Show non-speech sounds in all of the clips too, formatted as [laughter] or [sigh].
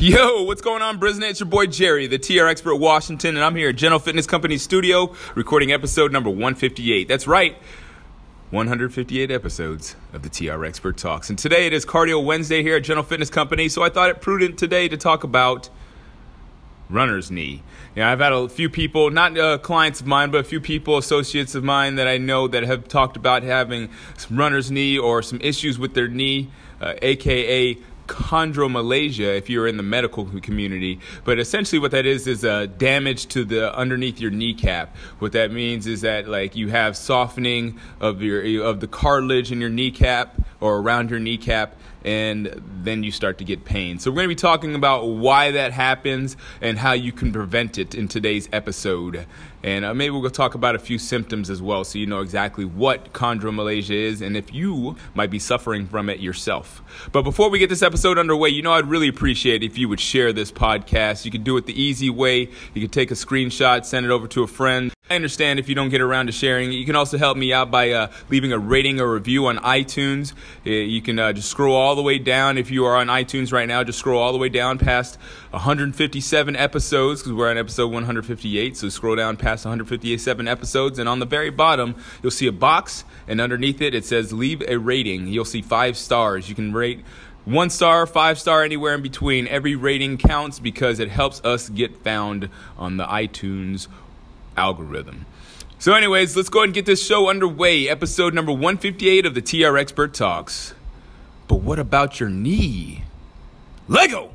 Yo, what's going on, Brisbane? It's your boy Jerry, the TR Expert Washington, and I'm here at General Fitness Company Studio recording episode number 158. That's right, 158 episodes of the TR Expert Talks. And today it is Cardio Wednesday here at General Fitness Company, so I thought it prudent today to talk about runner's knee. Yeah, I've had a few people, not uh, clients of mine, but a few people, associates of mine that I know that have talked about having some runner's knee or some issues with their knee, uh, aka chondromalacia if you're in the medical community. But essentially, what that is is a damage to the underneath your kneecap. What that means is that like you have softening of your of the cartilage in your kneecap or around your kneecap and then you start to get pain. So, we're going to be talking about why that happens and how you can prevent it in today's episode. And uh, maybe we'll talk about a few symptoms as well so you know exactly what chondromalacia is and if you might be suffering from it yourself. But before we get this episode underway, you know, I'd really appreciate if you would share this podcast. You can do it the easy way. You can take a screenshot, send it over to a friend. I understand if you don't get around to sharing. You can also help me out by uh, leaving a rating or review on iTunes. You can uh, just scroll all the way down. If you are on iTunes right now, just scroll all the way down past 157 episodes because we're on episode 158. So scroll down past 157 episodes, and on the very bottom, you'll see a box, and underneath it, it says leave a rating. You'll see five stars. You can rate one star, five star, anywhere in between. Every rating counts because it helps us get found on the iTunes algorithm. So, anyways, let's go ahead and get this show underway. Episode number 158 of the TR Expert Talks. But what about your knee? Lego!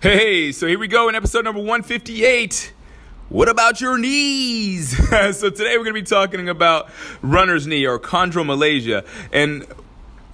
Hey, so here we go in episode number 158. What about your knees? [laughs] so today we're going to be talking about runner's knee or chondromalacia. And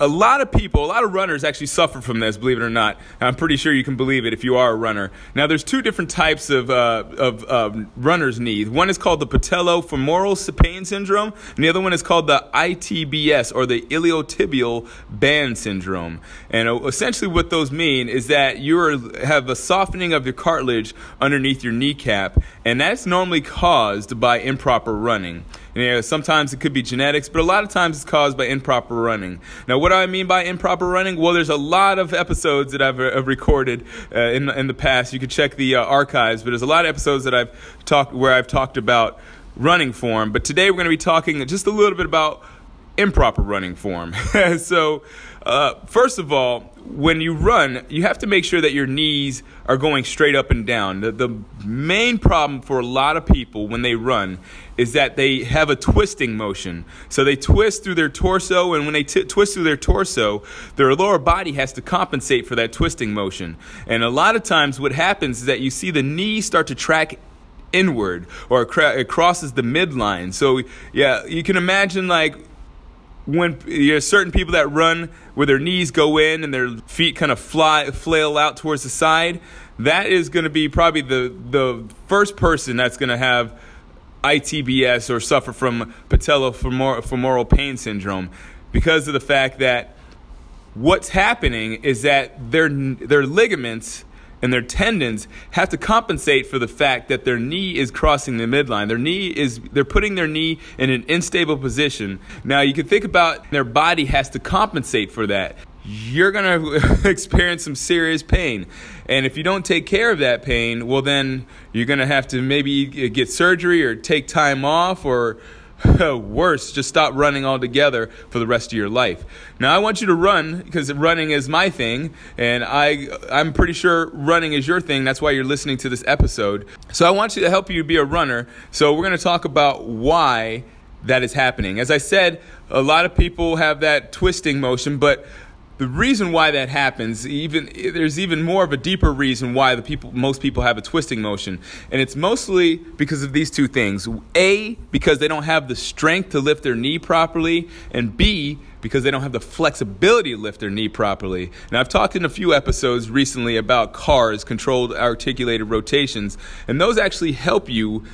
a lot of people, a lot of runners actually suffer from this, believe it or not. I'm pretty sure you can believe it if you are a runner. Now, there's two different types of, uh, of uh, runner's knee. One is called the patellofemoral pain syndrome, and the other one is called the ITBS or the iliotibial band syndrome. And uh, essentially, what those mean is that you have a softening of your cartilage underneath your kneecap, and that's normally caused by improper running. You know, sometimes it could be genetics, but a lot of times it's caused by improper running. Now, what do I mean by improper running? Well, there's a lot of episodes that I've, uh, recorded uh, in in the past. You could check the uh, archives, but there's a lot of episodes that I've talked where I've talked about running form. But today we're going to be talking just a little bit about improper running form. [laughs] so, uh, first of all, when you run, you have to make sure that your knees are going straight up and down. The, the main problem for a lot of people when they run is that they have a twisting motion. So they twist through their torso, and when they t- twist through their torso, their lower body has to compensate for that twisting motion. And a lot of times, what happens is that you see the knee start to track inward or it crosses the midline. So, yeah, you can imagine like when you know, certain people that run where their knees go in and their feet kind of fly flail out towards the side, that is going to be probably the the first person that's going to have ITBS or suffer from patellofemoral pain syndrome because of the fact that what's happening is that their their ligaments and their tendons have to compensate for the fact that their knee is crossing the midline. Their knee is they're putting their knee in an unstable position. Now you can think about their body has to compensate for that. You're going [laughs] to experience some serious pain. And if you don't take care of that pain, well then you're going to have to maybe get surgery or take time off or [laughs] worse, just stop running altogether for the rest of your life. Now, I want you to run because running is my thing, and I, I'm pretty sure running is your thing. That's why you're listening to this episode. So, I want you to help you be a runner. So, we're going to talk about why that is happening. As I said, a lot of people have that twisting motion, but the reason why that happens even there's even more of a deeper reason why the people most people have a twisting motion and it's mostly because of these two things a because they don't have the strength to lift their knee properly and b because they don't have the flexibility to lift their knee properly. Now, I've talked in a few episodes recently about CARs, controlled articulated rotations, and those actually help you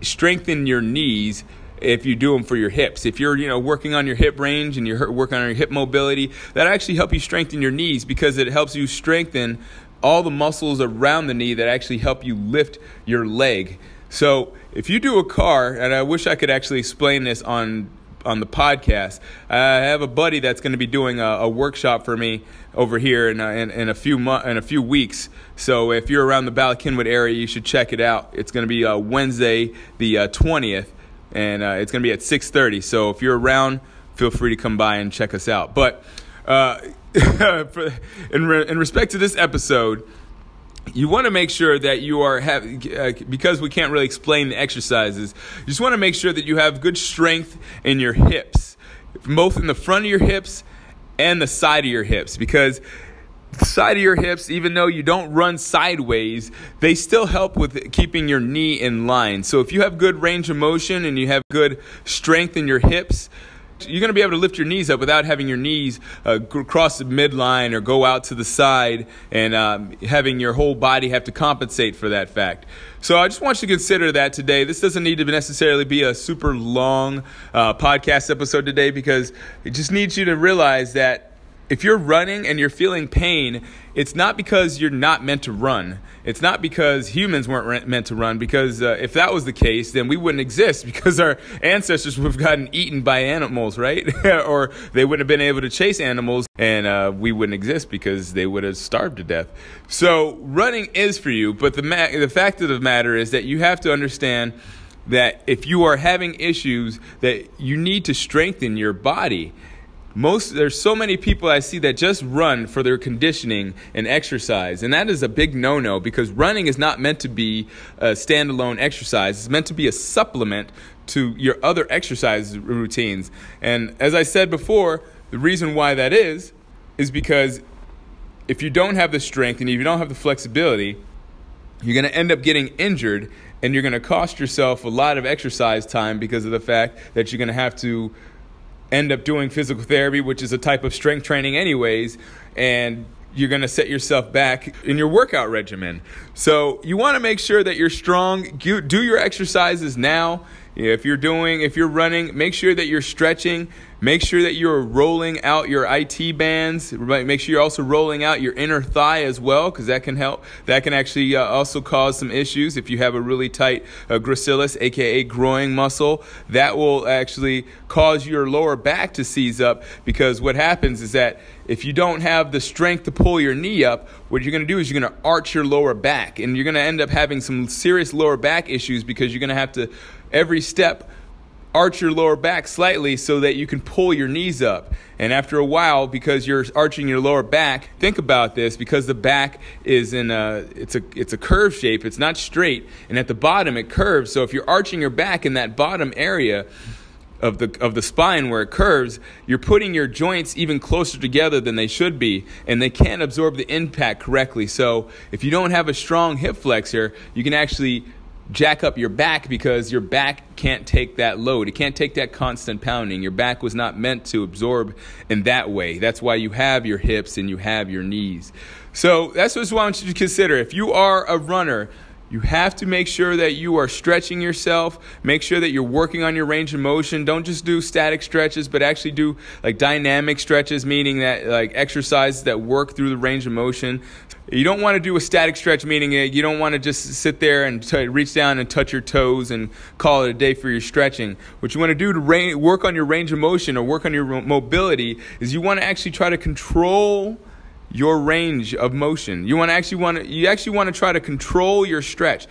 strengthen your knees if you do them for your hips. If you're, you know, working on your hip range and you're working on your hip mobility, that actually help you strengthen your knees because it helps you strengthen all the muscles around the knee that actually help you lift your leg. So if you do a car, and I wish I could actually explain this on on the podcast. I have a buddy that's going to be doing a, a workshop for me over here in, in, in, a few mo- in a few weeks. So if you're around the Ballackinwood area, you should check it out. It's going to be uh, Wednesday, the uh, twentieth, and uh, it's going to be at six thirty. So if you're around, feel free to come by and check us out. But uh, [laughs] in, re- in respect to this episode you want to make sure that you are have uh, because we can't really explain the exercises. You just want to make sure that you have good strength in your hips, both in the front of your hips and the side of your hips, because side of your hips, even though you don't run sideways, they still help with keeping your knee in line. So if you have good range of motion and you have good strength in your hips, you're going to be able to lift your knees up without having your knees uh, cross the midline or go out to the side and um, having your whole body have to compensate for that fact. So I just want you to consider that today. This doesn't need to necessarily be a super long uh, podcast episode today because it just needs you to realize that if you're running and you're feeling pain, it's not because you're not meant to run. It's not because humans weren't meant to run, because uh, if that was the case, then we wouldn't exist [laughs] because our ancestors would have gotten eaten by animals, right? [laughs] or they wouldn't have been able to chase animals and uh, we wouldn't exist because they would have starved to death. So running is for you, but the, ma- the fact of the matter is that you have to understand that if you are having issues that you need to strengthen your body most there's so many people I see that just run for their conditioning and exercise, and that is a big no-no because running is not meant to be a standalone exercise. It's meant to be a supplement to your other exercise routines. And as I said before, the reason why that is is because if you don't have the strength and if you don't have the flexibility, you're going to end up getting injured and you're going to cost yourself a lot of exercise time because of the fact that you're going to have to end up doing physical therapy, which is a type of strength training, anyways, and you're going to set yourself back in your workout regimen. So you want to make sure that you're strong. Do your exercises now. If you're doing, if you're running, make sure that you're stretching. Make sure that you're rolling out your IT bands. Make sure you're also rolling out your inner thigh as well, because that can help. That can actually uh, also cause some issues if you have a really tight uh, gracilis, aka groin muscle. That will actually cause your lower back to seize up, because what happens is that if you don't have the strength to pull your knee up, what you're going to do is you're going to arch your lower back, and you're going to end up having some serious lower back issues because you're going to have to every step arch your lower back slightly so that you can pull your knees up. And after a while, because you're arching your lower back, think about this because the back is in a it's a it's a curve shape. It's not straight, and at the bottom it curves. So if you're arching your back in that bottom area of the of the spine where it curves, you're putting your joints even closer together than they should be, and they can't absorb the impact correctly. So if you don't have a strong hip flexor, you can actually jack up your back because your back can't take that load. It can't take that constant pounding. Your back was not meant to absorb in that way. That's why you have your hips and you have your knees. So that's what I want you to consider. If you are a runner, you have to make sure that you are stretching yourself. Make sure that you're working on your range of motion. Don't just do static stretches, but actually do like dynamic stretches, meaning that like exercises that work through the range of motion. You don't want to do a static stretch, meaning you don't want to just sit there and t- reach down and touch your toes and call it a day for your stretching. What you want to do to ra- work on your range of motion or work on your mobility is you want to actually try to control your range of motion. You want to actually want to you actually want to try to control your stretch.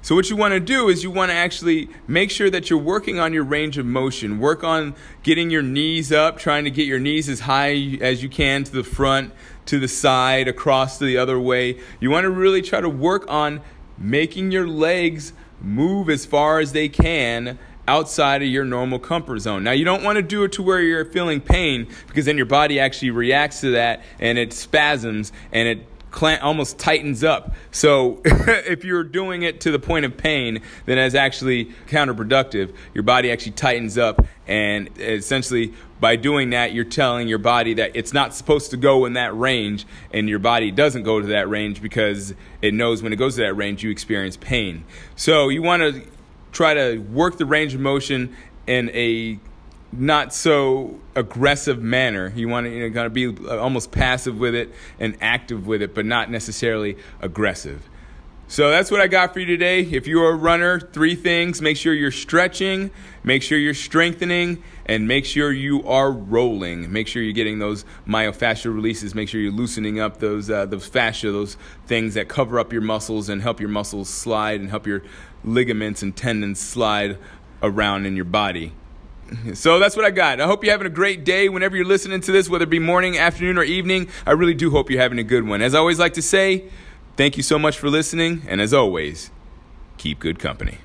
So what you want to do is you want to actually make sure that you're working on your range of motion. Work on getting your knees up, trying to get your knees as high as you can to the front, to the side, across to the other way. You want to really try to work on making your legs move as far as they can outside of your normal comfort zone. Now, you don't want to do it to where you're feeling pain because then your body actually reacts to that and it spasms and it almost tightens up. So [laughs] if you're doing it to the point of pain, then that's actually counterproductive. Your body actually tightens up, and essentially by doing that, you're telling your body that it's not supposed to go in that range, and your body doesn't go to that range because it knows when it goes to that range, you experience pain. So you want to try to work the range of motion in a not so aggressive manner. You want to you know, kind of be uh, almost passive with it and active with it, but not necessarily aggressive. So that's what I got for you today. If you're a runner, three things make sure you're stretching, make sure you're strengthening, and make sure you are rolling. Make sure you're getting those myofascial releases. Make sure you're loosening up those, uh, those fascia, those things that cover up your muscles and help your muscles slide and help your ligaments and tendons slide around in your body. So that's what I got. I hope you're having a great day whenever you're listening to this, whether it be morning, afternoon, or evening. I really do hope you're having a good one. As I always like to say, Thank you so much for listening, and as always, keep good company.